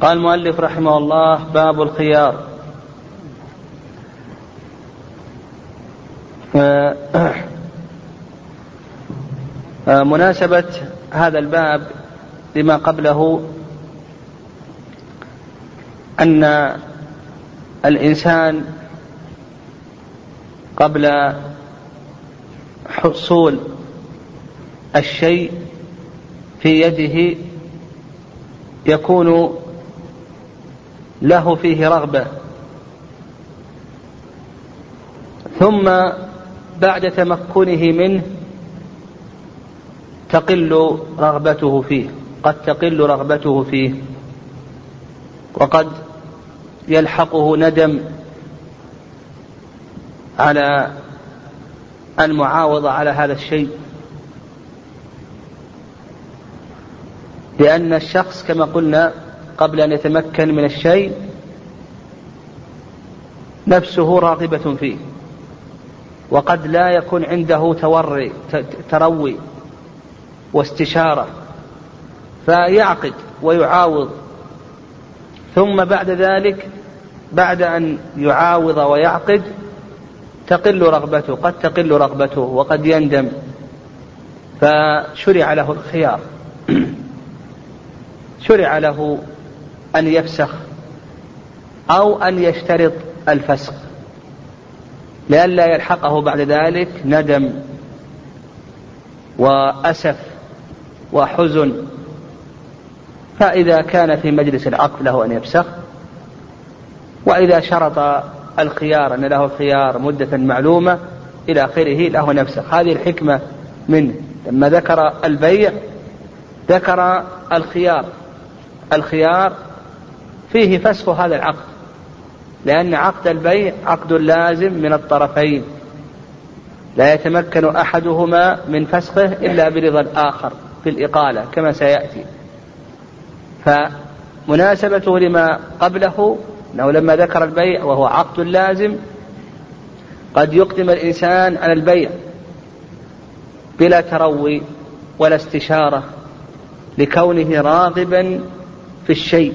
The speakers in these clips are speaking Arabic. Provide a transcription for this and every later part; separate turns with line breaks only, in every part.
قال المؤلف رحمه الله باب الخيار. آه، آه، مناسبة هذا الباب لما قبله أن الإنسان قبل حصول الشيء في يده يكون له فيه رغبة. ثم بعد تمكنه منه تقل رغبته فيه قد تقل رغبته فيه وقد يلحقه ندم على المعاوضة على هذا الشيء. لأن الشخص كما قلنا قبل أن يتمكن من الشيء نفسه راغبة فيه وقد لا يكون عنده توري تروي واستشارة فيعقد ويعاوض. ثم بعد ذلك بعد أن يعاوض ويعقد تقل رغبته قد تقل رغبته وقد يندم فشرع له الخيار. شرع له أن يفسخ أو أن يشترط الفسخ. لئلا يلحقه بعد ذلك ندم وأسف وحزن. فإذا كان في مجلس العقد له أن يفسخ وإذا شرط الخيار أن له خيار مدة معلومة إلى آخره له نفسه هذه الحكمة منه لما ذكر البيع ذكر الخيار. الخيار فيه فسخ هذا العقد لأن عقد البيع عقد لازم من الطرفين لا يتمكن أحدهما من فسخه إلا برضا الآخر في الإقالة كما سيأتي. فمناسبته لما قبله أنه لما ذكر البيع وهو عقد لازم قد يقدم الإنسان على البيع بلا تروي ولا استشارة لكونه راغبا في الشيء.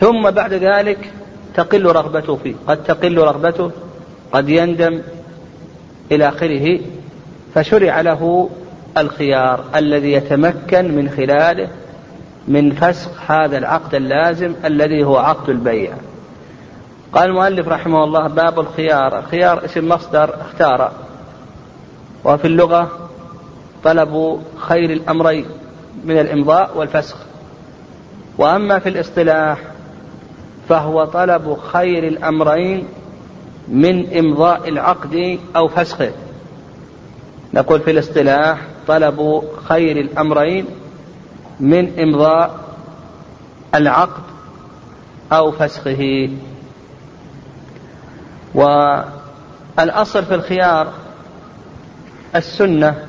ثم بعد ذلك تقل رغبته فيه. قد تقل رغبته قد يندم إلى آخره فشرع له الخيار الذي يتمكن من خلاله من فسخ هذا العقد اللازم الذي هو عقد البيع. قال المؤلف رحمه الله باب الخيار. الخيار اسم مصدر اختار. وفي اللغة طلب خير الأمرين من الإمضاء والفسخ. وأما في الاصطلاح فهو طلب خير الأمرين من إمضاء العقد أو فسخه. نقول في الاصطلاح طلب خير الأمرين من إمضاء العقد أو فسخه. والأصل في الخيار السنة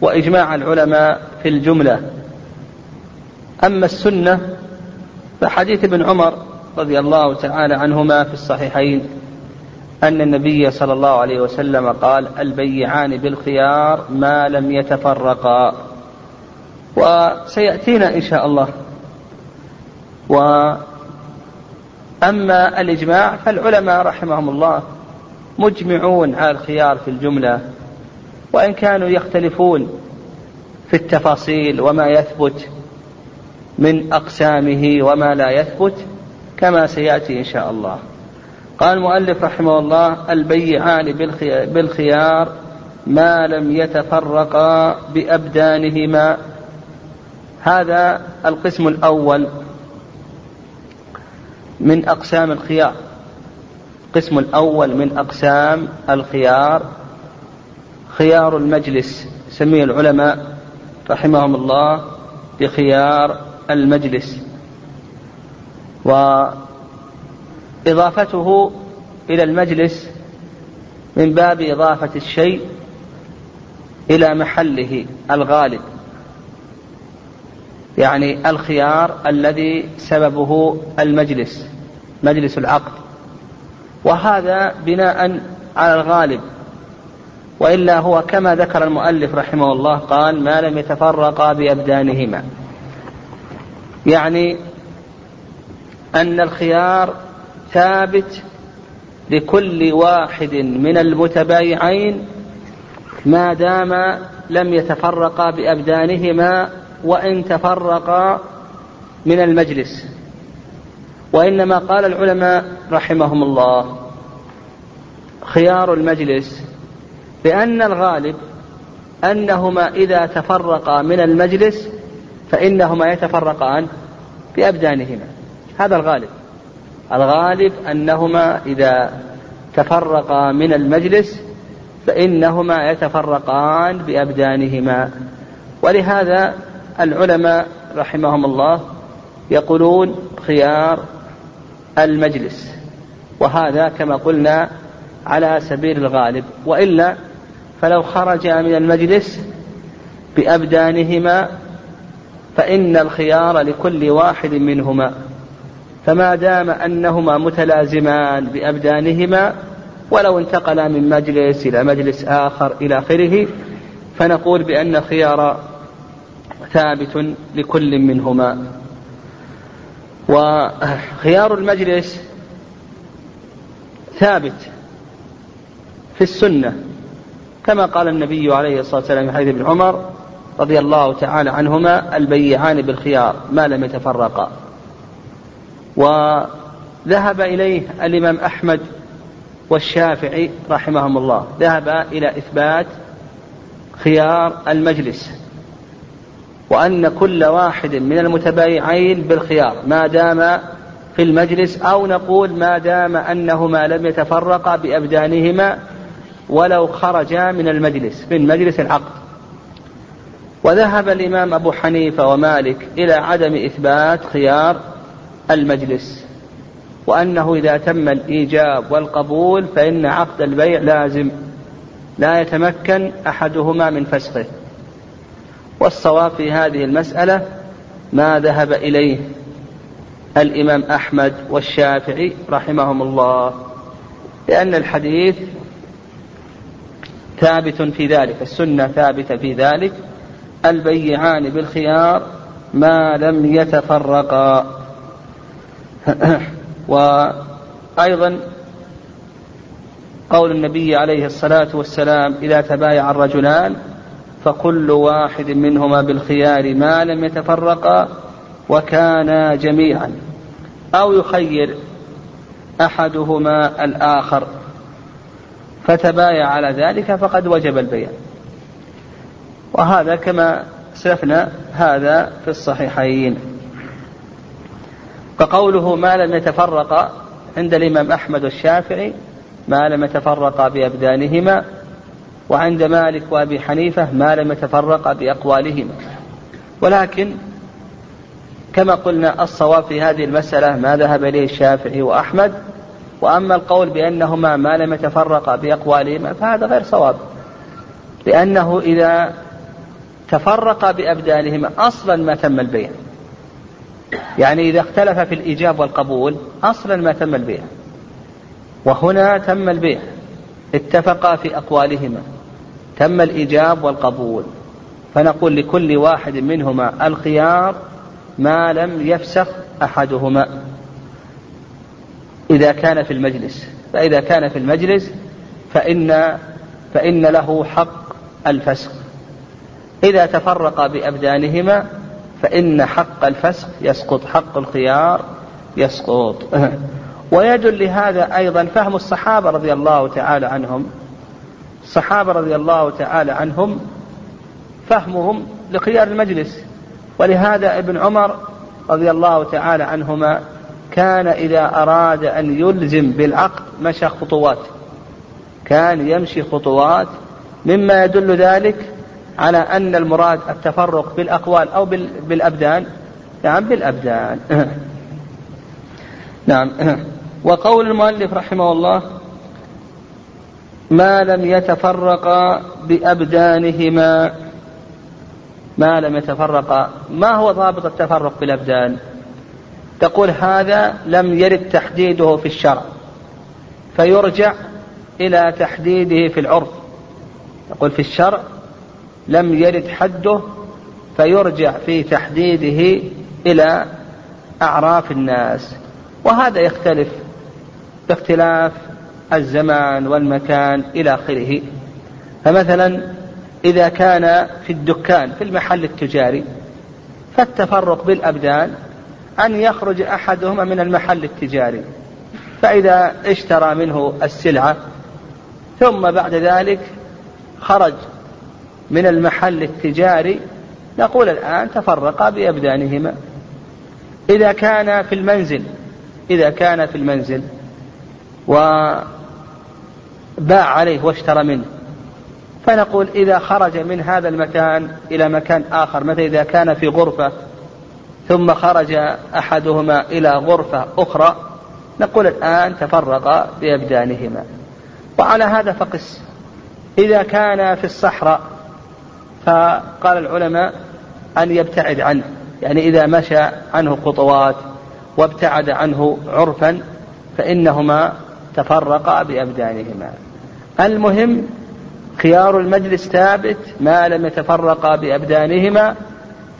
وإجماع العلماء في الجملة. أما السنة فحديث ابن عمر رضي الله تعالى عنهما في الصحيحين أن النبي صلى الله عليه وسلم قال البيعان بالخيار ما لم يتفرقا. وسيأتينا إن شاء الله. وأما الإجماع فالعلماء رحمهم الله مجمعون على الخيار في الجملة وإن كانوا يختلفون في التفاصيل وما يثبت. من أقسامه وما لا يثبت كما سيأتي إن شاء الله. قال المؤلف رحمه الله البيعان بالخيار ما لم يتفرقا بأبدانهما. هذا القسم الأول من أقسام الخيار. القسم الأول من أقسام الخيار خيار المجلس سمي العلماء رحمهم الله بخيار المجلس. وإضافته إلى المجلس من باب إضافة الشيء إلى محله الغالب. يعني الخيار الذي سببه المجلس مجلس العقد. وهذا بناء على الغالب. وإلا هو كما ذكر المؤلف رحمه الله قال ما لم يتفرقا بأبدانهما يعني أن الخيار ثابت لكل واحد من المتبايعين ما دام لم يتفرقا بأبدانهما وإن تفرقا من المجلس. وإنما قال العلماء رحمهم الله خيار المجلس لأن الغالب أنهما إذا تفرقا من المجلس فإنهما يتفرقان بأبدانهما. هذا الغالب. الغالب أنهما إذا تفرقا من المجلس فإنهما يتفرقان بأبدانهما. ولهذا العلماء رحمهم الله يقولون خيار المجلس. وهذا كما قلنا على سبيل الغالب. وإلا فلو خرجا من المجلس بأبدانهما فإن الخيار لكل واحد منهما فما دام أنهما متلازمان بأبدانهما ولو انتقلا من مجلس إلى مجلس آخر إلى آخره فنقول بأن الخيار ثابت لكل منهما. وخيار المجلس ثابت في السنة كما قال النبي عليه الصلاة والسلام في حديث ابن عمر رضي الله تعالى عنهما البيعان بالخيار ما لم يتفرقا. وذهب إليه الإمام أحمد والشافعي رحمهم الله. ذهب إلى إثبات خيار المجلس. وأن كل واحد من المتبايعين بالخيار ما دام في المجلس أو نقول ما دام أنهما لم يتفرقا بأبدانهما ولو خرجا من المجلس من مجلس العقد. وذهب الإمام أبو حنيفة ومالك إلى عدم إثبات خيار المجلس وأنه إذا تم الإيجاب والقبول فإن عقد البيع لازم لا يتمكن أحدهما من فسخه. والصواب في هذه المسألة ما ذهب إليه الإمام أحمد والشافعي رحمهم الله لأن الحديث ثابت في ذلك السنة ثابتة في ذلك البيعان بالخيار ما لم يتفرقا. وأيضا قول النبي عليه الصلاة والسلام إذا تبايع الرجلان فكل واحد منهما بالخيار ما لم يتفرقا وكانا جميعا. أو يخير أحدهما الآخر فتبايع على ذلك فقد وجب البيع. وهذا كما سلفنا هذا في الصحيحين. فقوله ما لم يتفرق عند الإمام أحمد والشافعي ما لم يتفرق بأبدانهما وعند مالك وأبي حنيفة ما لم يتفرق بأقوالهما. ولكن كما قلنا الصواب في هذه المسألة ما ذهب إليه الشافعي وأحمد وأما القول بأنهما ما لم يتفرقا بأقوالهما فهذا غير صواب لأنه إذا تفرقا بأبدانهما أصلا ما تم البيع. يعني إذا اختلف في الإيجاب والقبول أصلا ما تم البيع. وهنا تم البيع. اتفقا في أقوالهما. تم الإيجاب والقبول. فنقول لكل واحد منهما الخيار ما لم يفسخ أحدهما. إذا كان في المجلس. فإذا كان في المجلس فإن فإن له حق الفسخ إذا تفرق بأبدانهما فإن حق الفسخ يسقط حق الخيار يسقط. ويدل لهذا أيضا فهم الصحابة رضي الله تعالى عنهم. الصحابة رضي الله تعالى عنهم فهمهم لخيار المجلس. ولهذا ابن عمر رضي الله تعالى عنهما كان إذا أراد أن يلزم بالعقد مشى خطوات. كان يمشي خطوات. مما يدل ذلك على أن المراد التفرق بالأقوال أو بالأبدان. نعم بالأبدان. نعم. وقول المؤلف رحمه الله ما لم يتفرقا بأبدانهما. ما لم يتفرقا ما هو ضابط التفرق بالأبدان؟ تقول هذا لم يرد تحديده في الشرع فيرجع إلى تحديده في العرف. يقول في الشرع لم يرد حده فيرجع في تحديده إلى أعراف الناس. وهذا يختلف باختلاف الزمان والمكان إلى آخره. فمثلا إذا كان في الدكان في المحل التجاري فالتفرق بالأبدان أن يخرج أحدهما من المحل التجاري. فإذا اشترى منه السلعة ثم بعد ذلك خرج من المحل التجاري نقول الآن تفرقا بأبدانهما. إذا كان في المنزل إذا كان في المنزل وباع عليه واشترى منه فنقول إذا خرج من هذا المكان إلى مكان آخر مثلا إذا كان في غرفة ثم خرج أحدهما إلى غرفة أخرى نقول الآن تفرقا بأبدانهما. وعلى هذا فقس. إذا كان في الصحراء فقال العلماء أن يبتعد عنه يعني إذا مشى عنه خطوات وابتعد عنه عرفا فإنهما تفرقا بأبدانهما المهم خيار المجلس ثابت ما لم يتفرقا بأبدانهما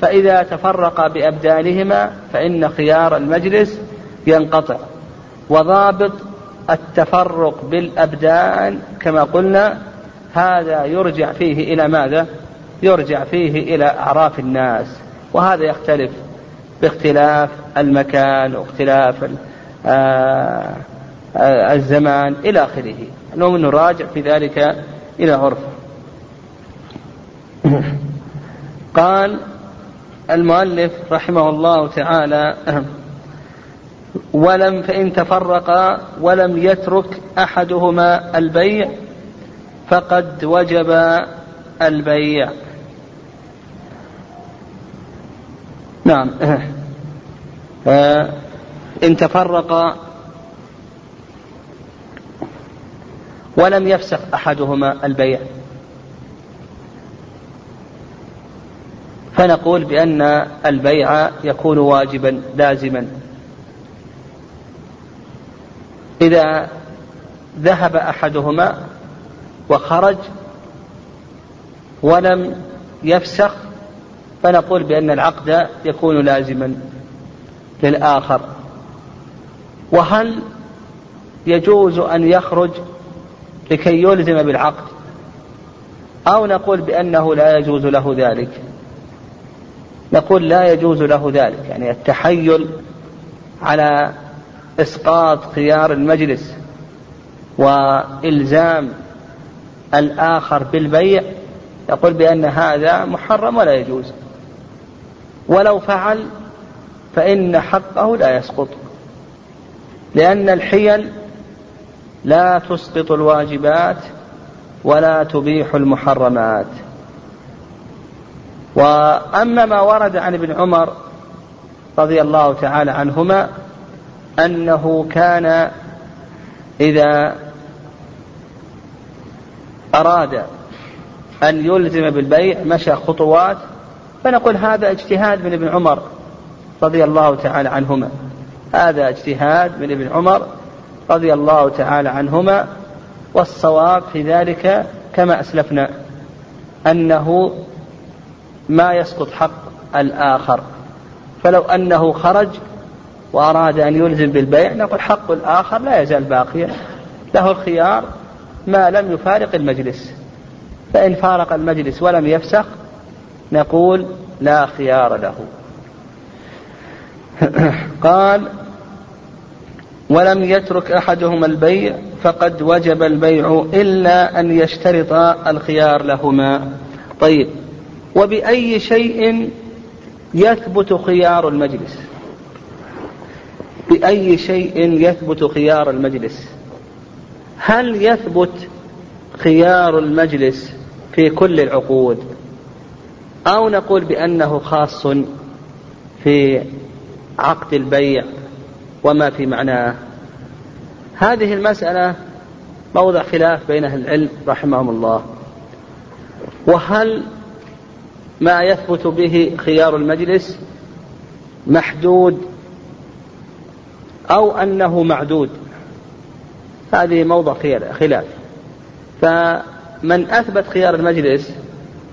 فإذا تفرقا بأبدانهما فإن خيار المجلس ينقطع وضابط التفرق بالأبدان كما قلنا هذا يرجع فيه إلى ماذا؟ يرجع فيه إلى أعراف الناس. وهذا يختلف باختلاف المكان واختلاف آه، آه، الزمان إلى آخره. المهم نراجع في ذلك إلى عرف قال المؤلف رحمه الله تعالى ولم فإن تفرقا ولم يترك أحدهما البيع فقد وجب البيع. نعم. إن تفرقا ولم يفسخ أحدهما البيع. فنقول بأن البيع يكون واجبا لازما. إذا ذهب أحدهما وخرج ولم يفسخ فنقول بأن العقد يكون لازما للآخر. وهل يجوز أن يخرج لكي يلزم بالعقد؟ أو نقول بأنه لا يجوز له ذلك؟ نقول لا يجوز له ذلك يعني التحيل على إسقاط خيار المجلس وإلزام الآخر بالبيع يقول بأن هذا محرم ولا يجوز. ولو فعل فإن حقه لا يسقط. لأن الحيل لا تسقط الواجبات ولا تبيح المحرمات. وأما ما ورد عن ابن عمر رضي الله تعالى عنهما أنه كان إذا أراد أن يلزم بالبيع مشى خطوات فنقول هذا اجتهاد من ابن عمر رضي الله تعالى عنهما. هذا اجتهاد من ابن عمر رضي الله تعالى عنهما والصواب في ذلك كما أسلفنا أنه ما يسقط حق الآخر. فلو أنه خرج وأراد أن يلزم بالبيع نقول حق الآخر لا يزال باقيا. له الخيار ما لم يفارق المجلس. فإن فارق المجلس ولم يفسخ نقول لا خيار له. قال ولم يترك أحدهما البيع فقد وجب البيع إلا أن يشترط الخيار لهما. طيب وبأي شيء يثبت خيار المجلس؟ بأي شيء يثبت خيار المجلس؟ هل يثبت خيار المجلس في كل العقود؟ أو نقول بأنه خاص في عقد البيع وما في معناه. هذه المسألة موضع خلاف بين أهل العلم رحمهم الله. وهل ما يثبت به خيار المجلس محدود أو أنه معدود؟ هذه موضع خلاف. من أثبت خيار المجلس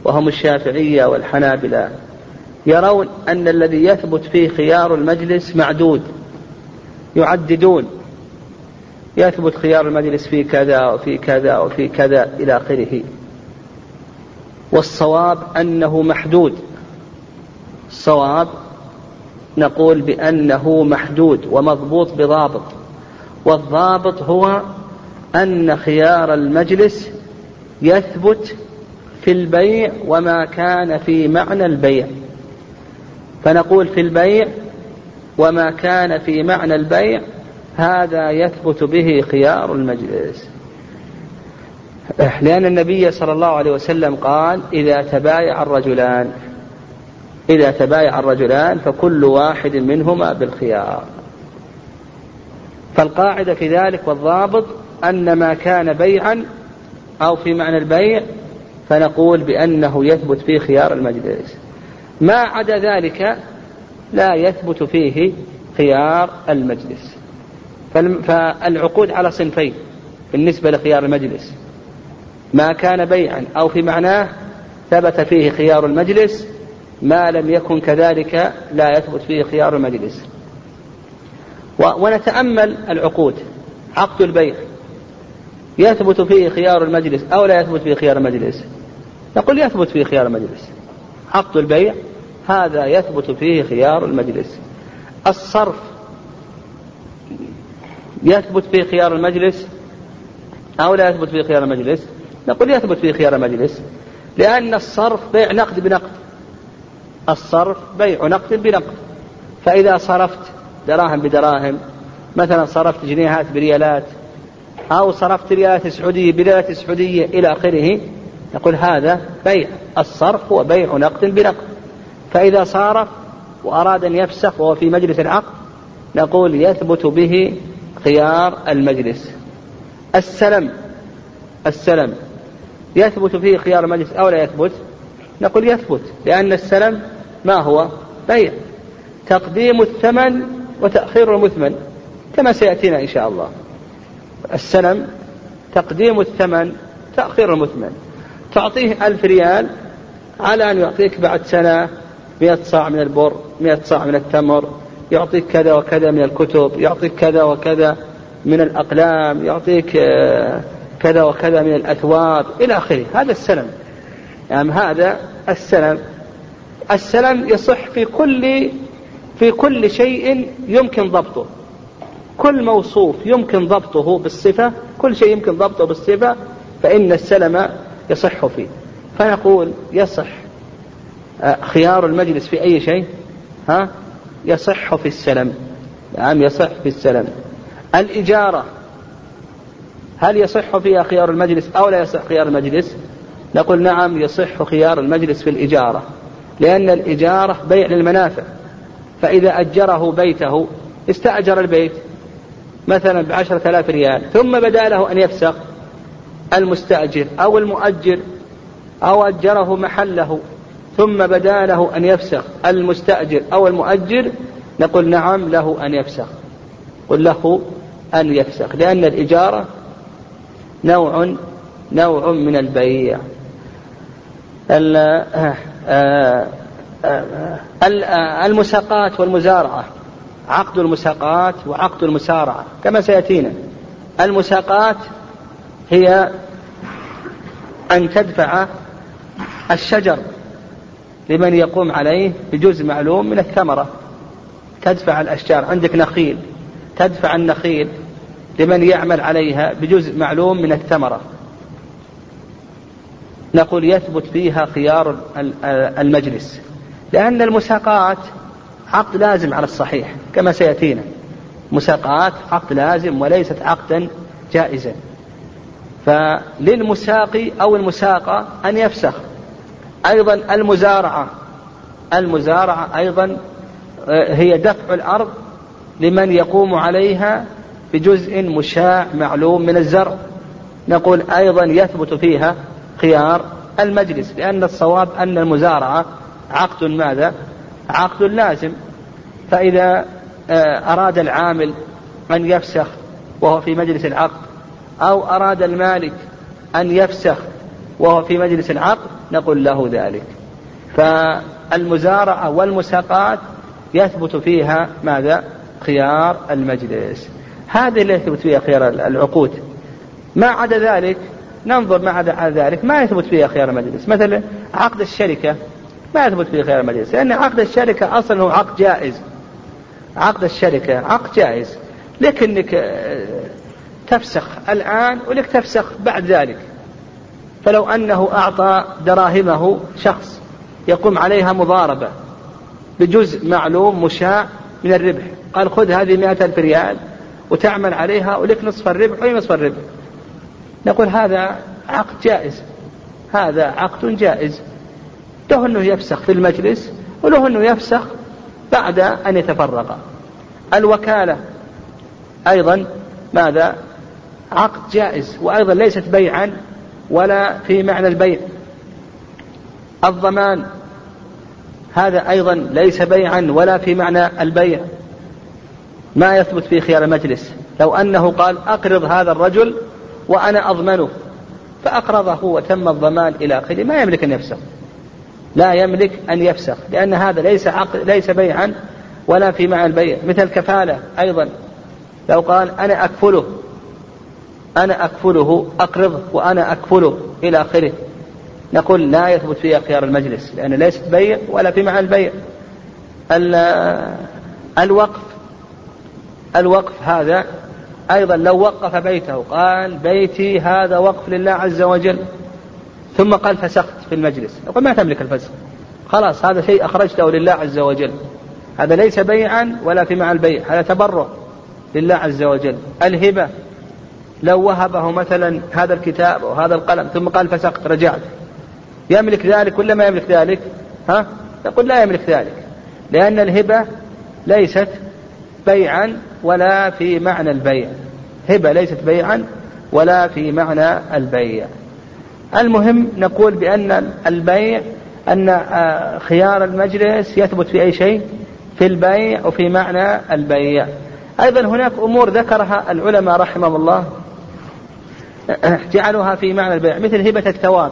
وهم الشافعية والحنابلة. يرون أن الذي يثبت فيه خيار المجلس معدود يعددون. يثبت خيار المجلس في كذا وفي كذا وفي كذا إلى آخره. والصواب أنه محدود. الصواب نقول بأنه محدود ومضبوط بضابط. والضابط هو أن خيار المجلس يثبت في البيع وما كان في معنى البيع. فنقول في البيع وما كان في معنى البيع هذا يثبت به خيار المجلس. لأن النبي صلى الله عليه وسلم قال إذا تبايع الرجلان إذا تبايع الرجلان فكل واحد منهما بالخيار. فالقاعدة في ذلك والضابط أن ما كان بيعا أو في معنى البيع فنقول بأنه يثبت فيه خيار المجلس. ما عدا ذلك لا يثبت فيه خيار المجلس. فالعقود على صنفين بالنسبة لخيار المجلس. ما كان بيعا أو في معناه ثبت فيه خيار المجلس ما لم يكن كذلك لا يثبت فيه خيار المجلس. ونتأمل العقود. عقد البيع. يثبت فيه خيار المجلس أو لا يثبت فيه خيار المجلس؟ نقول يثبت فيه خيار المجلس. عقد البيع هذا يثبت فيه خيار المجلس. الصرف يثبت فيه خيار المجلس أو لا يثبت فيه خيار المجلس؟ نقول يثبت فيه خيار المجلس لأن الصرف بيع نقد بنقد. الصرف بيع نقد بنقد. فإذا صرفت دراهم بدراهم مثلا صرفت جنيهات بريالات أو صرفت ريالات سعودية بريالات سعودية إلى آخره نقول هذا بيع الصرف هو بيع نقد بنقد. فإذا صارف وأراد أن يفسخ وهو في مجلس العقد نقول يثبت به خيار المجلس. السلم السلم. يثبت فيه خيار المجلس أو لا يثبت؟ نقول يثبت لأن السلم ما هو؟ بيع. تقديم الثمن وتأخير المثمن كما سيأتينا إن شاء الله. السلم تقديم الثمن تأخير المثمن. تعطيه ألف ريال على أن يعطيك بعد سنة مئة صاع من البر مئة صاع من التمر يعطيك كذا وكذا من الكتب يعطيك كذا وكذا من الأقلام يعطيك آه، كذا وكذا من الأثواب إلى آخره. هذا السلم. يعني هذا السلم. السلم يصح في كل في كل شيء يمكن ضبطه. كل موصوف يمكن ضبطه بالصفة كل شيء يمكن ضبطه بالصفة فإن السلم يصح فيه. فنقول يصح آه، خيار المجلس في أي شيء؟ ها؟ يصح في السلم. نعم يصح في السلم. الإجارة هل يصح فيها خيار المجلس أو لا يصح خيار المجلس؟ نقول نعم يصح خيار المجلس في الإجارة لأن الإجارة بيع للمنافع. فإذا أجره بيته استأجر البيت مثلا بعشرة آلاف ريال ثم بدا له أن يفسخ المستأجر أو المؤجر أو أجره محله ثم بدا له أن يفسخ. المستأجر أو المؤجر نقول نعم له أن يفسخ. قل له أن يفسخ لأن الإجارة نوع نوع من البيع. آه، آه، آه، المساقات والمزارعة عقد المساقات وعقد المسارعة كما سيأتينا. المساقات هي أن تدفع الشجر لمن يقوم عليه بجزء معلوم من الثمرة. تدفع الأشجار. عندك نخيل. تدفع النخيل لمن يعمل عليها بجزء معلوم من الثمرة. نقول يثبت فيها خيار المجلس. لأن المساقات عقد لازم على الصحيح كما سيأتينا. مساقات عقد لازم وليست عقدا جائزا. فللمساقي أو المساقة أن يفسخ. أيضا المزارعة. المزارعة أيضا آه، هي دفع الأرض لمن يقوم عليها بجزء مشاع معلوم من الزرع. نقول أيضا يثبت فيها خيار المجلس لأن الصواب أن المزارعة عقد ماذا؟ عقد لازم. فإذا آه، أراد العامل أن يفسخ وهو في مجلس العقد أو أراد المالك أن يفسخ وهو في مجلس العقد نقول له ذلك. فالمزارعة والمساقات يثبت فيها ماذا؟ خيار المجلس. هذه اللي يثبت فيها خيار العقود. ما عدا ذلك ننظر ما عدا ذلك ما يثبت فيها خيار المجلس. مثلا عقد الشركة ما يثبت فيه خيار المجلس لأن عقد الشركة أصلا هو عقد جائز. عقد الشركة عقد جائز. لكنك تفسخ الآن ولك تفسخ بعد ذلك. فلو أنه أعطى دراهمه شخص يقوم عليها مضاربة بجزء معلوم مشاع من الربح قال خذ هذه مئة ألف ريال وتعمل عليها ولك نصف الربح وهي نصف الربح. نقول هذا عقد جائز هذا عقد جائز. له أنه يفسخ في المجلس وله أنه يفسخ بعد أن يتفرق الوكالة أيضا ماذا؟ عقد جائز وأيضا ليست بيعا ولا في معنى البيع. الضمان هذا أيضا ليس بيعا ولا في معنى البيع. ما يثبت في خيار المجلس. لو أنه قال أقرض هذا الرجل وأنا أضمنه فأقرضه وتم الضمان إلى آخره. ما يملك أن يفسخ. لا يملك أن يفسخ لأن هذا ليس عقد ليس بيعا ولا في معنى البيع. مثل الكفالة أيضا. لو قال أنا أكفله أنا أكفله أقرضه وأنا أكفله إلى آخره. نقول لا يثبت فيها خيار المجلس لأن ليست بيع ولا في معنى البيع الوقف الوقف هذا أيضا لو وقف بيته قال بيتي هذا وقف لله عز وجل. ثم قال فسخت في المجلس. نقول ما تملك الفسخ. خلاص هذا شيء أخرجته لله عز وجل. هذا ليس بيعا ولا في معنى البيع هذا تبرع لله عز وجل. الهبة. لو وهبه مثلا هذا الكتاب أو هذا القلم ثم قال فسقت رجعت. يملك ذلك ولا ما يملك ذلك؟ ها؟ نقول لا يملك ذلك لأن الهبة ليست بيعا ولا في معنى البيع. هبة ليست بيعا ولا في معنى البيع. المهم نقول بأن البيع أن آه، خيار المجلس يثبت في أي شيء في البيع وفي معنى البيع. أيضا هناك أمور ذكرها العلماء رحمهم الله. جعلوها في معنى البيع مثل هبة الثواب.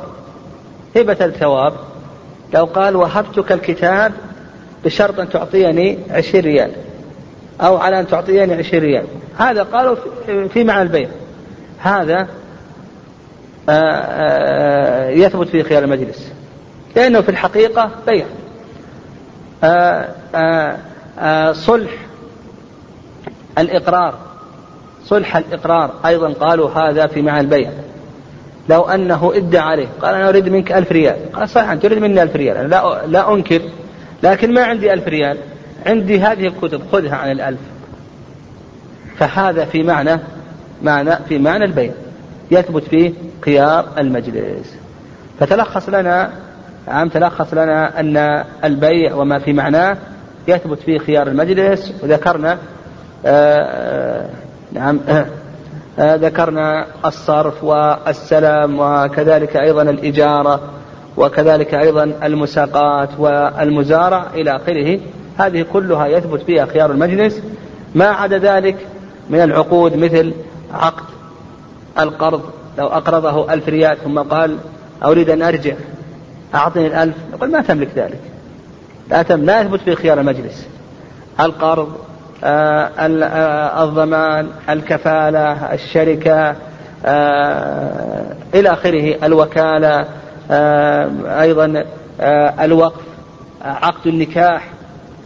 هبة الثواب لو قال وهبتك الكتاب بشرط أن تعطيني عشرين ريال أو على أن تعطيني عشرين ريال. هذا قالوا في معنى البيع. هذا آه، آه، يثبت في خيار المجلس. لأنه في الحقيقة بيع. آه، صلح الإقرار. صلح الإقرار. أيضا قالوا هذا في معنى البيع. لو أنه ادعى عليه. قال أنا أريد منك ألف ريال. قال صحيح أنت تريد مني ألف ريال. أنا لا, لا أنكر لكن ما عندي ألف ريال. عندي هذه الكتب خذها عن الألف. فهذا في معنى معنى في معنى البيع. يثبت فيه خيار المجلس. فتلخص لنا عم تلخص لنا أن البيع وما في معناه يثبت فيه خيار المجلس. وذكرنا آه، آه، نعم. آه، ذكرنا الصرف والسلام وكذلك أيضا الإجارة وكذلك أيضا المساقات والمزارع إلى آخره. هذه كلها يثبت فيها خيار المجلس. ما عدا ذلك من العقود مثل عقد القرض. لو أقرضه ألف ريال ثم قال أريد أن أرجع أعطني الألف. نقول ما تملك ذلك. لا تم لا يثبت في خيار المجلس. القرض آه، آه، الضمان الكفالة الشركة آه، إلى آخره الوكالة أيضا الوقف عقد النكاح.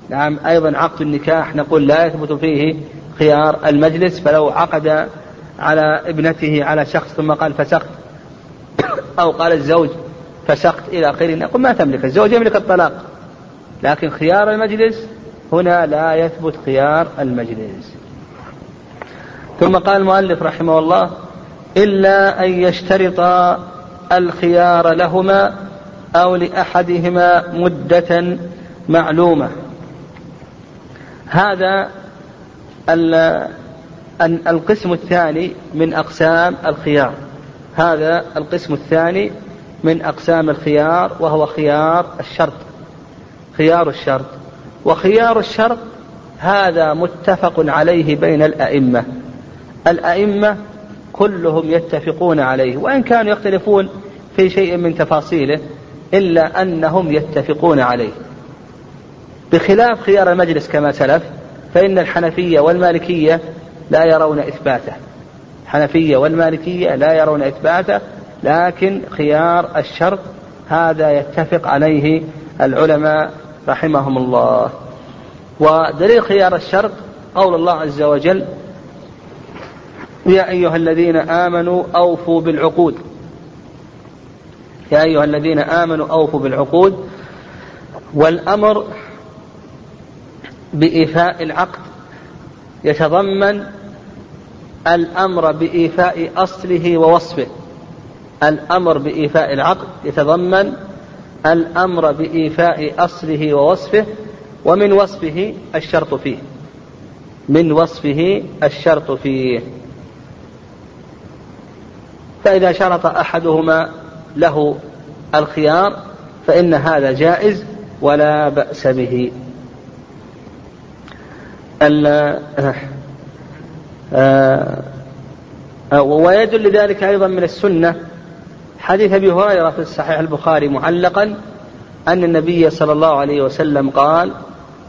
نعم أيضا عقد النكاح نقول لا يثبت فيه خيار المجلس فلو عقد على ابنته على شخص ثم قال فسخت أو قال الزوج فسخت إلى آخره نقول ما تملك الزوج يملك الطلاق لكن خيار المجلس هنا لا يثبت خيار المجلس. ثم قال المؤلف رحمه الله إلا أن يشترط الخيار لهما أو لأحدهما مدة معلومة. هذا القسم الثاني من أقسام الخيار. هذا القسم الثاني من أقسام الخيار وهو خيار الشرط. خيار الشرط. وخيار الشرط هذا متفق عليه بين الأئمة. الأئمة كلهم يتفقون عليه وإن كانوا يختلفون في في شيء من تفاصيله إلا أنهم يتفقون عليه. بخلاف خيار المجلس كما سلف فإن الحنفية والمالكية لا يرون إثباته. الحنفية والمالكية لا يرون إثباته لكن خيار الشرط هذا يتفق عليه العلماء رحمهم الله. ودليل خيار الشرط قول الله عز وجل يا أيها الذين آمنوا أوفوا بالعقود. يا أيها الذين آمنوا أوفوا بالعقود. والأمر بإيفاء العقد. يتضمن الأمر بإيفاء أصله ووصفه. الأمر بإيفاء العقد يتضمن الأمر بإيفاء أصله ووصفه ومن وصفه الشرط فيه. من وصفه الشرط فيه. فإذا شرط أحدهما له الخيار فإن هذا جائز ولا بأس به. آه، آه، ويدل لذلك أيضا من السنة حديث أبي هريرة في الصحيح البخاري معلقا أن النبي صلى الله عليه وسلم قال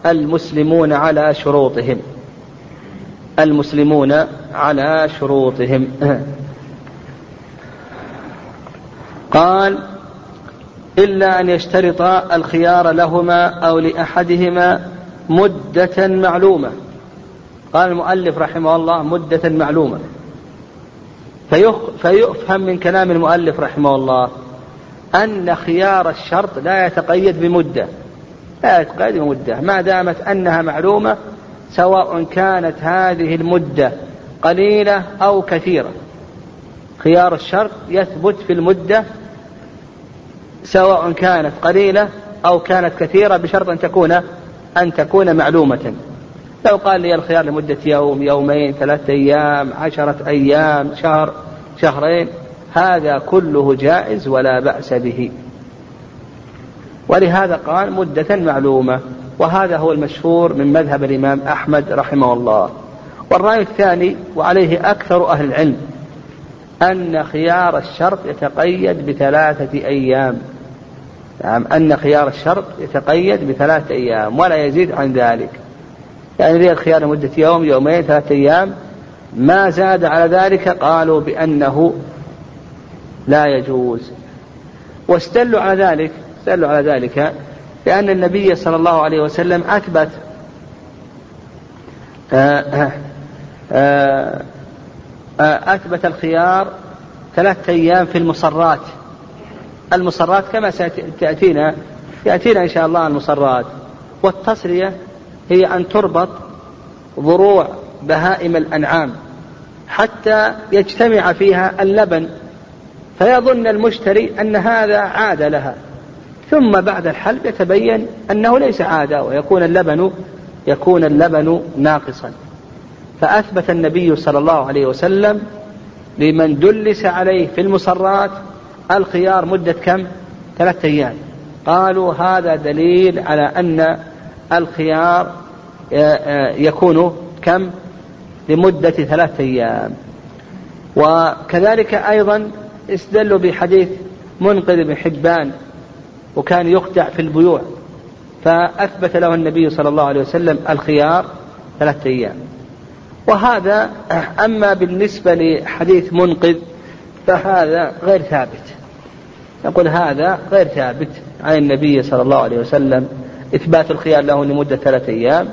المسلمون على شروطهم. المسلمون على شروطهم. قال إلا أن يشترط الخيار لهما أو لأحدهما مدة معلومة. قال المؤلف رحمه الله مدة معلومة. فيفهم من كلام المؤلف رحمه الله أن خيار الشرط لا يتقيد بمدة. لا يتقيد بمدة. ما دامت أنها معلومة سواء كانت هذه المدة قليلة أو كثيرة. خيار الشرط يثبت في المدة سواء كانت قليلة أو كانت كثيرة بشرط أن تكون أن تكون معلومة. لو قال لي الخيار لمدة يوم يومين ثلاثة أيام عشرة أيام شهر شهرين هذا كله جائز ولا بأس به. ولهذا قال مدة معلومة وهذا هو المشهور من مذهب الإمام أحمد رحمه الله. والرأي الثاني وعليه أكثر أهل العلم أن خيار الشرط يتقيد بثلاثة أيام. نعم أن خيار الشرط يتقيد بثلاثة أيام ولا يزيد عن ذلك. يعني لي الخيار لمدة يوم يومين ثلاثة أيام؟ ما زاد على ذلك قالوا بأنه لا يجوز. واستدلوا على ذلك استدلوا على ذلك لأن النبي صلى الله عليه وسلم أثبت آه، آه، آه، أثبت الخيار ثلاثة أيام في المصرات. المصرات كما ستأتينا يأتينا إن شاء الله المصرات. والتصرية هي أن تربط ضروع بهائم الأنعام. حتى يجتمع فيها اللبن فيظن المشتري أن هذا عاد لها. ثم بعد الحلب يتبين أنه ليس عادة ويكون اللبن يكون اللبن ناقصا. فأثبت النبي صلى الله عليه وسلم لمن دلس عليه في المصرات الخيار مدة كم؟ ثلاثة أيام. قالوا هذا دليل على أن الخيار آه، آه، يكون كم؟ لمدة ثلاثة أيام. وكذلك أيضا استدلوا بحديث منقذ بن حبان وكان يخدع في البيوع فأثبت له النبي صلى الله عليه وسلم الخيار ثلاثة أيام. وهذا أما بالنسبة لحديث منقذ فهذا غير ثابت. نقول هذا غير ثابت عن النبي صلى الله عليه وسلم إثبات الخيار له لمدة ثلاثة أيام.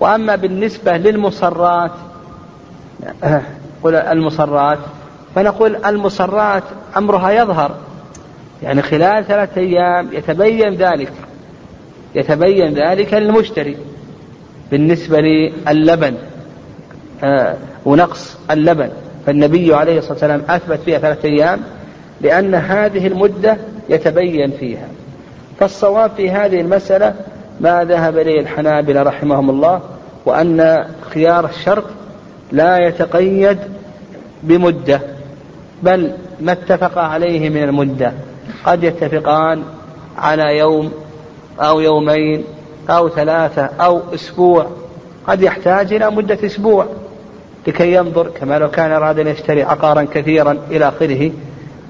وأما بالنسبة للمصرات قل المصرات. فنقول المصرات أمرها يظهر. يعني خلال ثلاثة أيام يتبين ذلك. يتبين ذلك للمشتري. بالنسبة للبن. آه. ونقص اللبن. فالنبي عليه الصلاة والسلام أثبت فيها ثلاثة أيام لأن هذه المدة يتبين فيها. فالصواب في هذه المسألة ما ذهب إليه الحنابلة رحمهم الله وأن خيار الشرط لا يتقيد بمدة بل ما اتفق عليه من المدة. قد يتفقان على يوم أو يومين أو ثلاثة أو أسبوع. قد يحتاج إلى مدة أسبوع. لكي ينظر كما لو كان أراد أن يشتري عقارا كثيرا إلى آخره.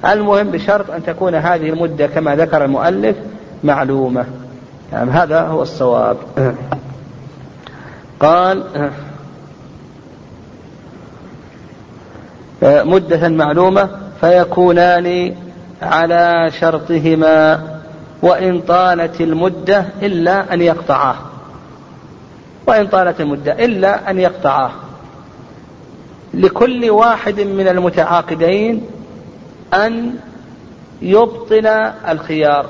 المهم بشرط أن تكون هذه المدة كما ذكر المؤلف معلومة. يعني هذا هو الصواب. قال مدة معلومة فيكونان على شرطهما وإن طالت المدة إلا أن يقطعاه وإن طالت المدة إلا أن يقطعاه لكل واحد من المتعاقدين أن يبطل الخيار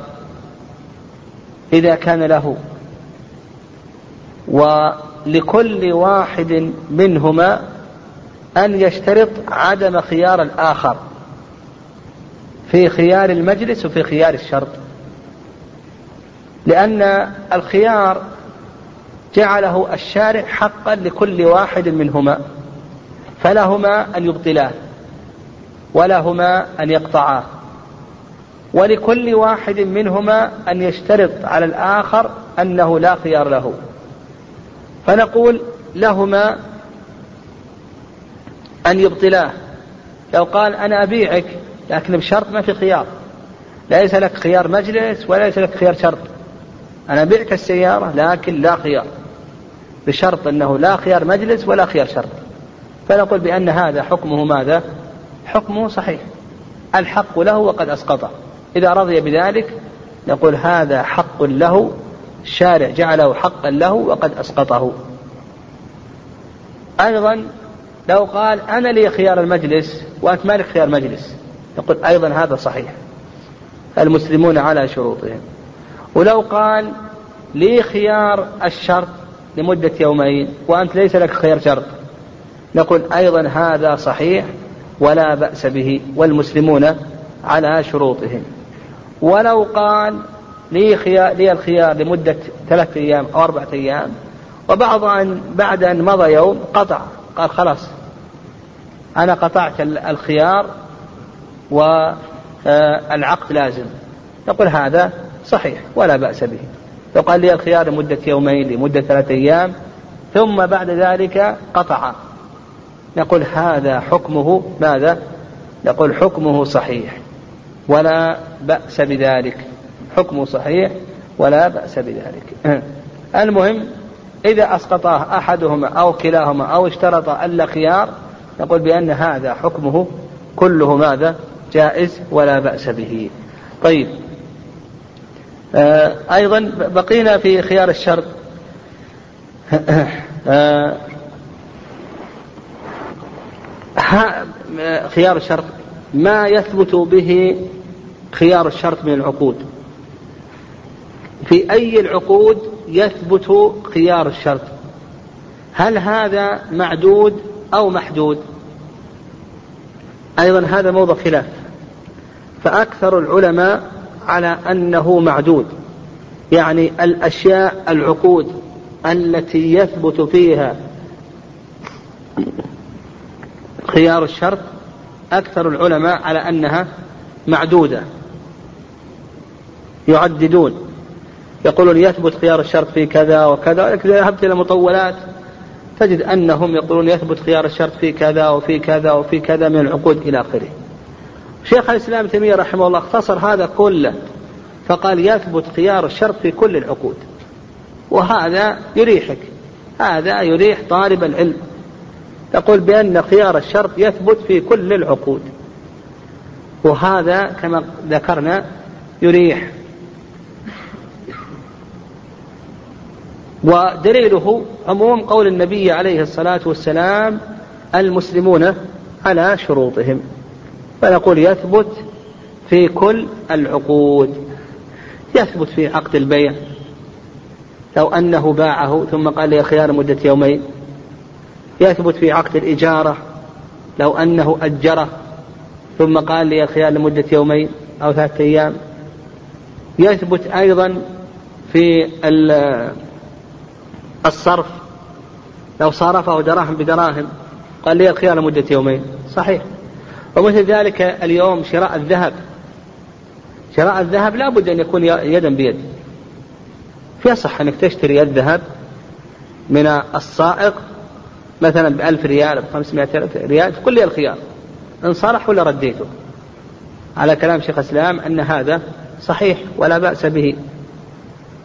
إذا كان له. ولكل واحد منهما أن يشترط عدم خيار الآخر في خيار المجلس وفي خيار الشرط. لأن الخيار جعله الشارع حقا لكل واحد منهما فلهما أن يبطلاه ولهما أن يقطعاه ولكل واحد منهما أن يشترط على الآخر أنه لا خيار له. فنقول لهما أن يبطلاه. لو قال أنا أبيعك لكن بشرط ما في خيار. ليس لك خيار مجلس وليس لك خيار شرط. أنا أبيعك السيارة لكن لا خيار. بشرط أنه لا خيار مجلس ولا خيار شرط. فنقول بأن هذا حكمه ماذا؟ حكمه صحيح. الحق له وقد أسقطه. إذا رضي بذلك نقول هذا حق له الشارع جعله حقا له وقد أسقطه. أيضا لو قال أنا لي خيار المجلس وأنت مالك خيار مجلس. نقول أيضا هذا صحيح. المسلمون على شروطهم. ولو قال لي خيار الشرط لمدة يومين وأنت ليس لك خيار شرط. نقول أيضا هذا صحيح ولا بأس به والمسلمون على شروطهم. ولو قال لي, خيار لي الخيار لمدة ثلاثة أيام أو أربعة أيام وبعض أن بعد أن مضى يوم قطع. قال خلاص. أنا قطعت الخيار والعقد لازم. نقول هذا صحيح ولا بأس به. لو قال لي الخيار لمدة يومين لمدة ثلاثة أيام ثم بعد ذلك قطع. نقول هذا حكمه ماذا؟ نقول حكمه صحيح ولا بأس بذلك. حكمه صحيح ولا بأس بذلك. المهم إذا أسقطاه أحدهما أو كلاهما أو اشترط ألا خيار نقول بأن هذا حكمه كله ماذا؟ جائز ولا بأس به. طيب. آه أيضا بقينا في خيار الشرط آه خيار الشرط ما يثبت به خيار الشرط من العقود؟ في أي العقود يثبت خيار الشرط. هل هذا معدود أو محدود؟ أيضا هذا موضع خلاف. فأكثر العلماء على أنه معدود. يعني الأشياء العقود التي يثبت فيها خيار الشرط أكثر العلماء على أنها معدودة. يعددون. يقولون يثبت خيار الشرط في كذا وكذا إذا ذهبت إلى مطولات تجد أنهم يقولون يثبت خيار الشرط في كذا وفي كذا وفي كذا من العقود إلى آخره. شيخ الإسلام تيمية رحمه الله اختصر هذا كله فقال يثبت خيار الشرط في كل العقود. وهذا يريحك هذا يريح طالب العلم. يقول بأن خيار الشرط يثبت في كل العقود. وهذا كما ذكرنا يريح ودليله عموم قول النبي عليه الصلاة والسلام المسلمون على شروطهم. فنقول يثبت في كل العقود. يثبت في عقد البيع. لو أنه باعه ثم قال لي خيار مدة يومين. يثبت في عقد الإجارة. لو أنه أجره ثم قال لي الخيار لمدة يومين أو ثلاثة أيام. يثبت أيضا في الصرف. لو صرفه دراهم بدراهم قال لي الخيار لمدة يومين. صحيح. ومثل ذلك اليوم شراء الذهب. شراء الذهب لا بد أن يكون يدا بيد. يصح أنك تشتري الذهب من الصائغ مثلا بألف ريال بخمسمائة ريال تقول لي الخيار. إن صرح ولا رديته؟ على كلام شيخ الإسلام أن هذا صحيح ولا بأس به.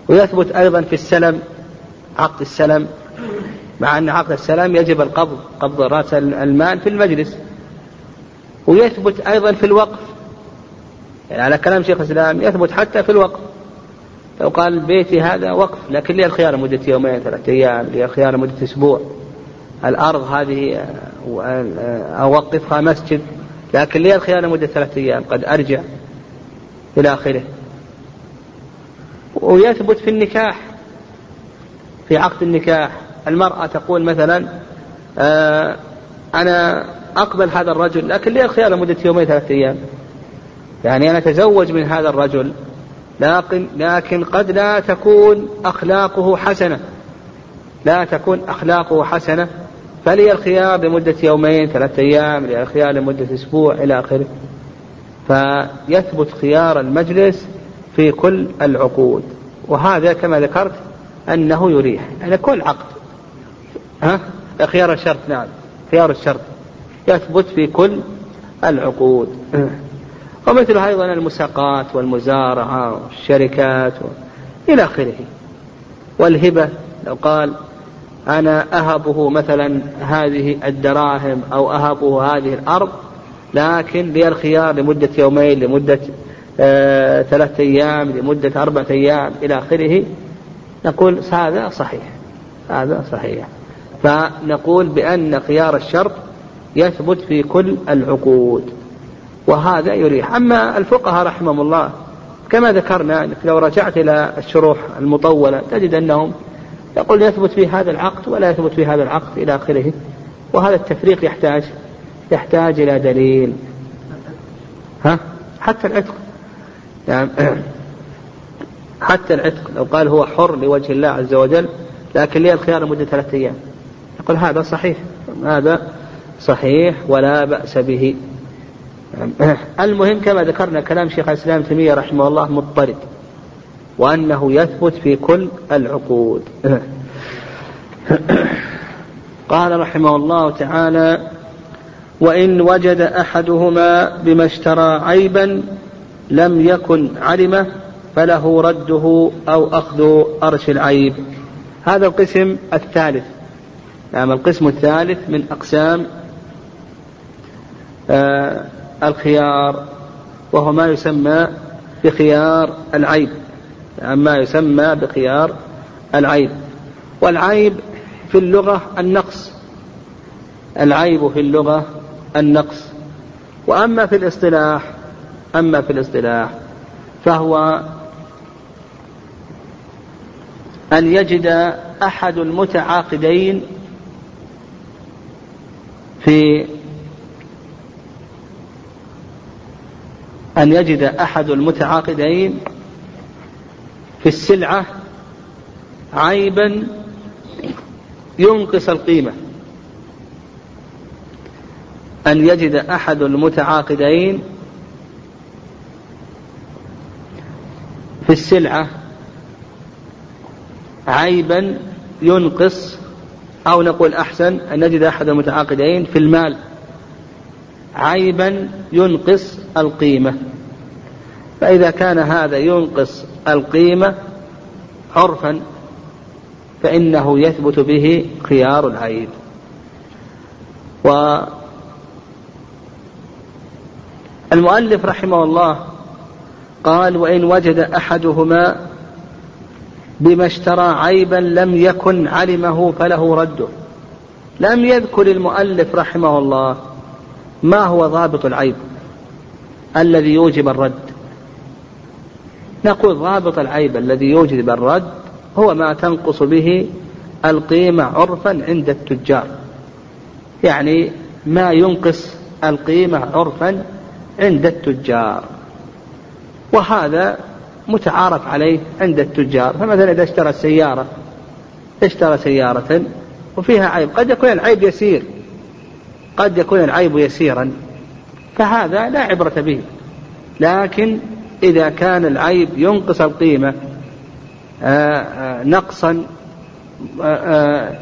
ويثبت أيضا في السلم عقد السلم مع أن عقد السلام يجب القبض قبض رأس المال في المجلس. ويثبت أيضا في الوقف. يعني على كلام شيخ الإسلام يثبت حتى في الوقف. لو قال بيتي هذا وقف لكن لي الخيار لمدة يومين ثلاثة أيام لي الخيار لمدة أسبوع. الأرض هذه أوقفها مسجد لكن لي الخيار لمدة ثلاثة أيام قد أرجع إلى آخره. ويثبت في النكاح. في عقد النكاح المرأة تقول مثلا آه أنا أقبل هذا الرجل لكن لي الخيار لمدة يومين ثلاثة أيام. يعني أنا أتزوج من هذا الرجل لكن لكن قد لا تكون أخلاقه حسنة. لا تكون أخلاقه حسنة. فلي الخيار لمدة يومين ثلاثة أيام لي الخيار لمدة أسبوع إلى آخره. فيثبت خيار المجلس في كل العقود. وهذا كما ذكرت أنه يريح. يعني كل عقد. ها؟ خيار الشرط نعم. خيار الشرط. يثبت في كل العقود. ومثل أيضا المساقات والمزارعة والشركات و... إلى آخره. والهبة لو قال أنا أهبه مثلا هذه الدراهم أو أهبه هذه الأرض لكن لي الخيار لمدة يومين لمدة آه ثلاثة أيام لمدة أربعة أيام إلى آخره. نقول هذا صحيح هذا صحيح. فنقول بأن خيار الشرط يثبت في كل العقود وهذا يريح. أما الفقهاء رحمهم الله كما ذكرنا لو رجعت إلى الشروح المطولة تجد أنهم يقول يثبت في هذا العقد ولا يثبت في هذا العقد إلى آخره. وهذا التفريق يحتاج يحتاج إلى دليل. ها؟ حتى العتق. يعني حتى العتق لو قال هو حر لوجه الله عز وجل لكن لي الخيار لمدة ثلاثة أيام. يقول هذا صحيح. هذا صحيح ولا بأس به. المهم كما ذكرنا كلام شيخ الإسلام تيمية رحمه الله مضطرد وأنه يثبت في كل العقود. قال رحمه الله تعالى وإن وجد أحدهما بما اشترى عيبا لم يكن علمه فله رده أو أخذ أرش العيب. هذا القسم الثالث. نعم القسم الثالث من أقسام آه الخيار وهو ما يسمى بخيار العيب. نعم ما يسمى بخيار العيب. والعيب في اللغة النقص. العيب في اللغة النقص. وأما في الاصطلاح أما في الاصطلاح فهو أن يجد أحد المتعاقدين في أن يجد أحد المتعاقدين في السلعة عيبا ينقص القيمة. أن يجد أحد المتعاقدين في السلعة عيبا ينقص أو نقول أحسن أن نجد أحد المتعاقدين في المال. عيبا ينقص القيمة. فإذا كان هذا ينقص القيمة عرفا فإنه يثبت به خيار العيب. والمؤلف رحمه الله قال وإن وجد أحدهما بما اشترى عيبا لم يكن علمه فله رده. لم يذكر المؤلف رحمه الله ما هو ضابط العيب الذي يوجب الرد. نقول ضابط العيب الذي يوجب الرد هو ما تنقص به القيمة عرفا عند التجار. يعني ما ينقص القيمة عرفا عند التجار. وهذا متعارف عليه عند التجار. فمثلا إذا اشترى سيارة اشترى سيارة وفيها عيب قد يكون العيب يسير قد يكون العيب يسيرا فهذا لا عبرة به. لكن إذا كان العيب ينقص القيمة آآ آآ نقصا آآ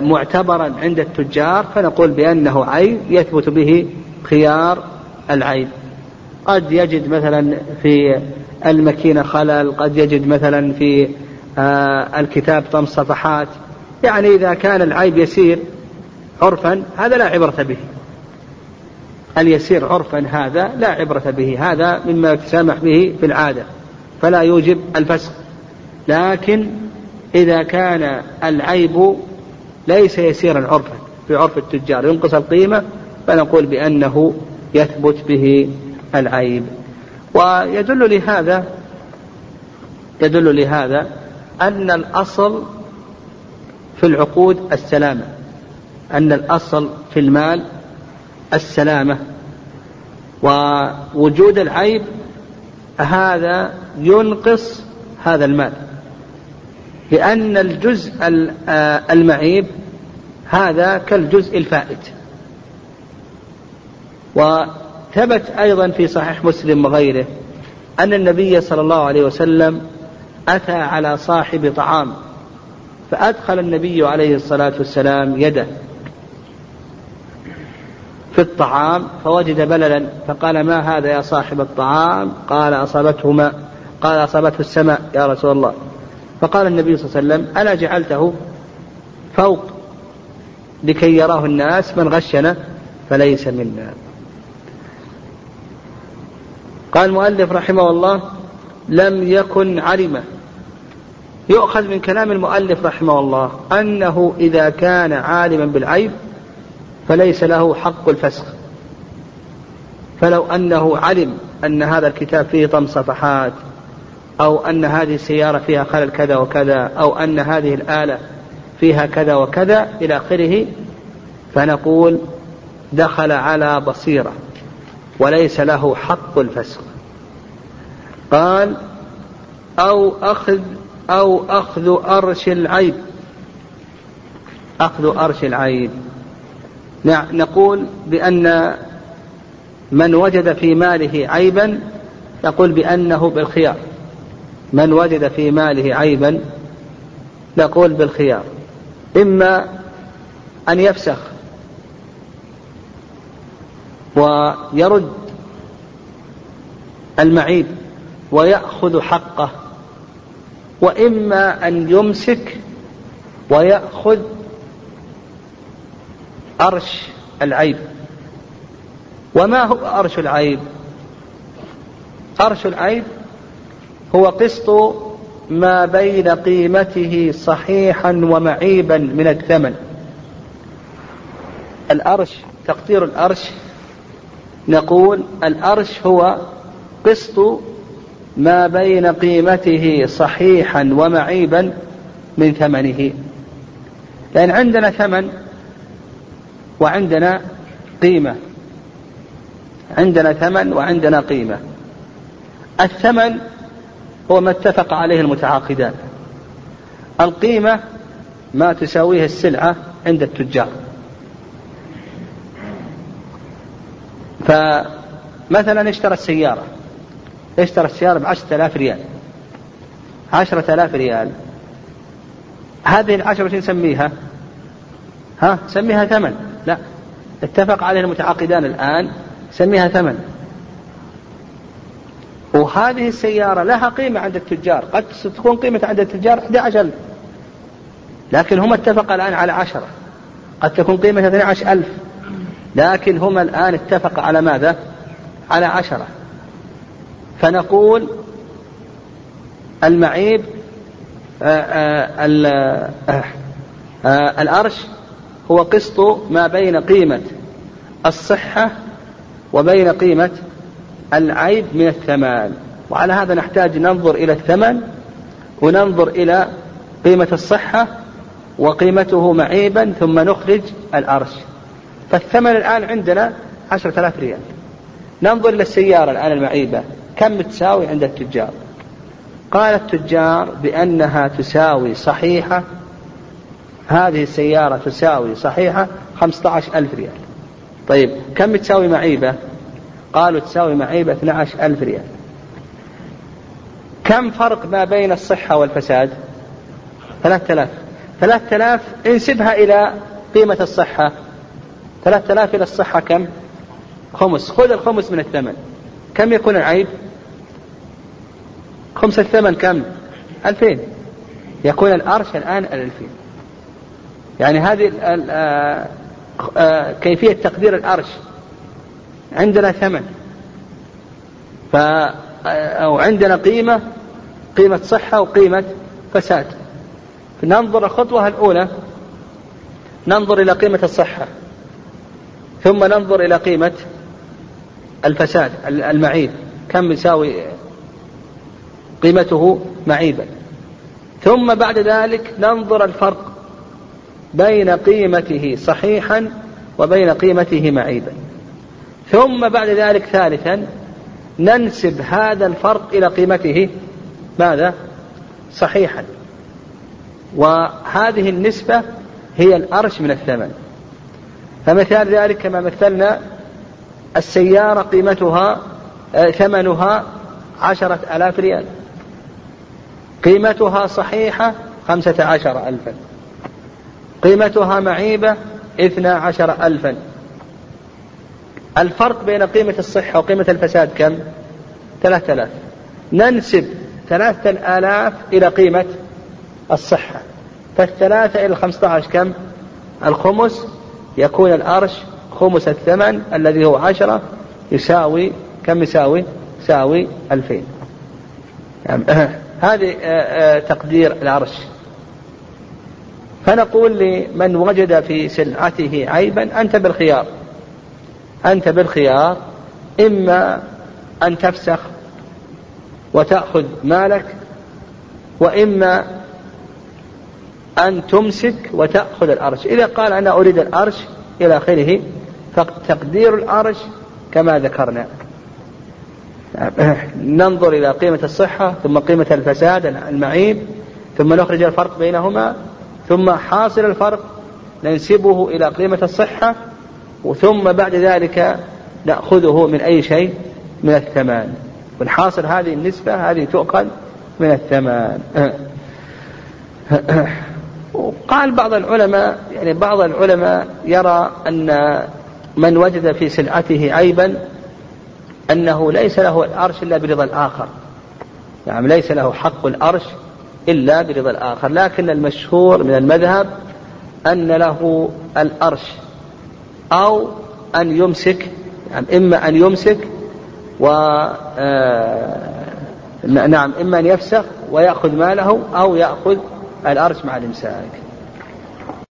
معتبرا عند التجار فنقول بأنه عيب يثبت به خيار العيب. قد يجد مثلا في الماكينة خلل قد يجد مثلا في آه، الكتاب طم صفحات. يعني إذا كان العيب يسير عرفا هذا لا عبرة به. اليسير عرفا هذا لا عبرة به. هذا مما يتسامح به في العادة. فلا يوجب الفسخ لكن إذا كان العيب ليس يسيرا عرفا في عرف التجار ينقص القيمة فنقول بأنه يثبت به العيب. ويدل لهذا يدل لهذا أن الأصل في العقود السلامة أن الأصل في المال السلامة. ووجود العيب هذا ينقص هذا المال. لأن الجزء آه، المعيب هذا كالجزء الفائت. وثبت أيضا في صحيح مسلم وغيره أن النبي صلى الله عليه وسلم أتى على صاحب طعام فأدخل النبي عليه الصلاة والسلام يده في الطعام فوجد بللا فقال ما هذا يا صاحب الطعام؟ قال أصابته ماء قال أصابته السماء يا رسول الله. فقال النبي صلى الله عليه وسلم ألا جعلته فوق لكي يراه الناس من غشنا فليس منا. قال المؤلف رحمه الله لم يكن علم. يؤخذ من كلام المؤلف رحمه الله أنه إذا كان عالما بالعيب فليس له حق الفسخ. فلو أنه علم أن هذا الكتاب فيه طم صفحات أو أن هذه السيارة فيها خلل كذا وكذا أو أن هذه الآلة فيها كذا وكذا إلى آخره فنقول دخل على بصيرة. وليس له حق الفسخ قال أو أخذ أو أخذ أرش العيب. أخذ أرش العيب. نقول بأن من وجد في ماله عيبا نقول بأنه بالخيار. من وجد في ماله عيبا نقول بالخيار. إما أن يفسخ ويرد المعيب ويأخذ حقه وإما أن يمسك ويأخذ أرش العيب. وما هو أرش العيب؟ أرش العيب هو قسط ما بين قيمته صحيحا ومعيبا من الثمن. الأرش تقدير الأرش نقول الأرش هو قسط ما بين قيمته صحيحا ومعيبا من ثمنه. لأن عندنا ثمن وعندنا قيمة. عندنا ثمن وعندنا قيمة. الثمن هو ما اتفق عليه المتعاقدان. القيمة ما تساويه السلعة عند التجار. فمثلا اشترى السيارة اشترى السيارة بعشرة آلاف ريال عشرة آلاف ريال. هذه العشرة وش نسميها؟ ها؟ سميها ثمن. لا اتفق عليه المتعاقدان الآن سميها ثمن. وهذه السيارة لها قيمة عند التجار قد تكون قيمة عند التجار 11 لكن هم اتفقا الآن على عشرة قد تكون قيمة 12 ألف. لكن هما الآن اتفقا على ماذا؟ على عشرة. فنقول المعيب آه، آه، آه، الأرش هو قسط ما بين قيمة الصحة وبين قيمة العيب من الثمن. وعلى هذا نحتاج ننظر إلى الثمن وننظر إلى قيمة الصحة وقيمته معيبا ثم نخرج الأرش. فالثمن الآن عندنا عشرة آلاف ريال. ننظر إلى السيارة الآن المعيبة. كم تساوي عند التجار؟ قال التجار بأنها تساوي صحيحة هذه السيارة تساوي صحيحة خمسة عشر ألف ريال. طيب كم تساوي معيبة؟ قالوا تساوي معيبة 12 ألف ريال. كم فرق ما بين الصحة والفساد؟ ثلاثة آلاف. ثلاثة آلاف انسبها إلى قيمة الصحة. ثلاثة آلاف إلى الصحة كم؟ خمس. خذ الخمس من الثمن. كم يكون العيب؟ خمس الثمن كم؟ ألفين. يكون الأرش الآن الألفين يعني هذه آه، آه، كيفية تقدير الأرش. عندنا ثمن. ف أو عندنا قيمة قيمة صحة وقيمة فساد. ننظر الخطوة الأولى. ننظر إلى قيمة الصحة. ثم ننظر إلى قيمة الفساد المعيب. كم يساوي قيمته معيبا. ثم بعد ذلك ننظر الفرق بين قيمته صحيحا وبين قيمته معيبا. ثم بعد ذلك ثالثا ننسب هذا الفرق إلى قيمته ماذا؟ صحيحا. وهذه النسبة هي الأرش من الثمن. فمثال ذلك كما مثلنا السيارة قيمتها آه، ثمنها عشرة آلاف ريال. قيمتها صحيحة خمسة عشر ألفا. قيمتها معيبة اثنا عشر ألفا. الفرق بين قيمة الصحة وقيمة الفساد كم؟ ثلاثة آلاف. ننسب ثلاثة آلاف إلى قيمة الصحة. فالثلاثة إلى الخمسة عشر كم؟ الخمس يكون الأرش خمس الثمن الذي هو عشرة يساوي كم يساوي؟ يساوي ألفين. يعني هذه آه، آه، تقدير العرش فنقول لمن وجد في سلعته عيبا أنت بالخيار. أنت بالخيار إما أن تفسخ وتأخذ مالك وإما أن تمسك وتأخذ الأرش. إذا قال أنا أريد الأرش إلى آخره فتقدير الأرش كما ذكرنا. ننظر إلى قيمة الصحة ثم قيمة الفساد المعيب ثم نخرج الفرق بينهما ثم حاصل الفرق ننسبه إلى قيمة الصحة ثم بعد ذلك نأخذه من أي شيء؟ من الثمان والحاصل هذه النسبة هذه تؤخذ من الثمان وقال بعض العلماء يعني بعض العلماء يرى أن من وجد في سلعته عيبا أنه ليس له الأرش إلا برضا الآخر. يعني ليس له حق الأرش إلا برضا الآخر. لكن المشهور من المذهب أن له الأرش أو أن يمسك يعني إما أن يمسك و آه، نعم إما أن يفسخ ويأخذ ماله أو يأخذ الأرش مع الإمساك.